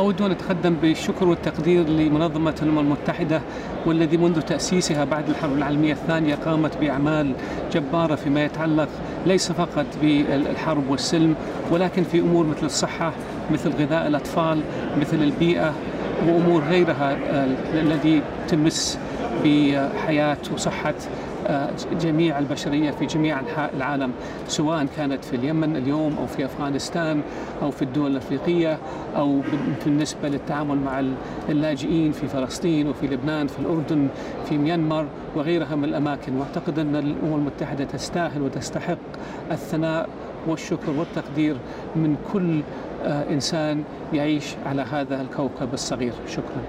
أود أن أتقدم بالشكر والتقدير لمنظمة الأمم المتحدة والذي منذ تأسيسها بعد الحرب العالمية الثانية قامت بأعمال جبارة فيما يتعلق ليس فقط بالحرب والسلم ولكن في أمور مثل الصحة مثل غذاء الأطفال مثل البيئة وأمور غيرها الذي تمس بحياة وصحة جميع البشرية في جميع أنحاء العالم سواء كانت في اليمن اليوم أو في أفغانستان أو في الدول الأفريقية أو بالنسبة للتعامل مع اللاجئين في فلسطين وفي لبنان في الأردن في ميانمار وغيرها من الأماكن. وأعتقد أن الأمم المتحدة تستاهل وتستحق الثناء والشكر والتقدير من كل إنسان يعيش على هذا الكوكب الصغير. شكرا.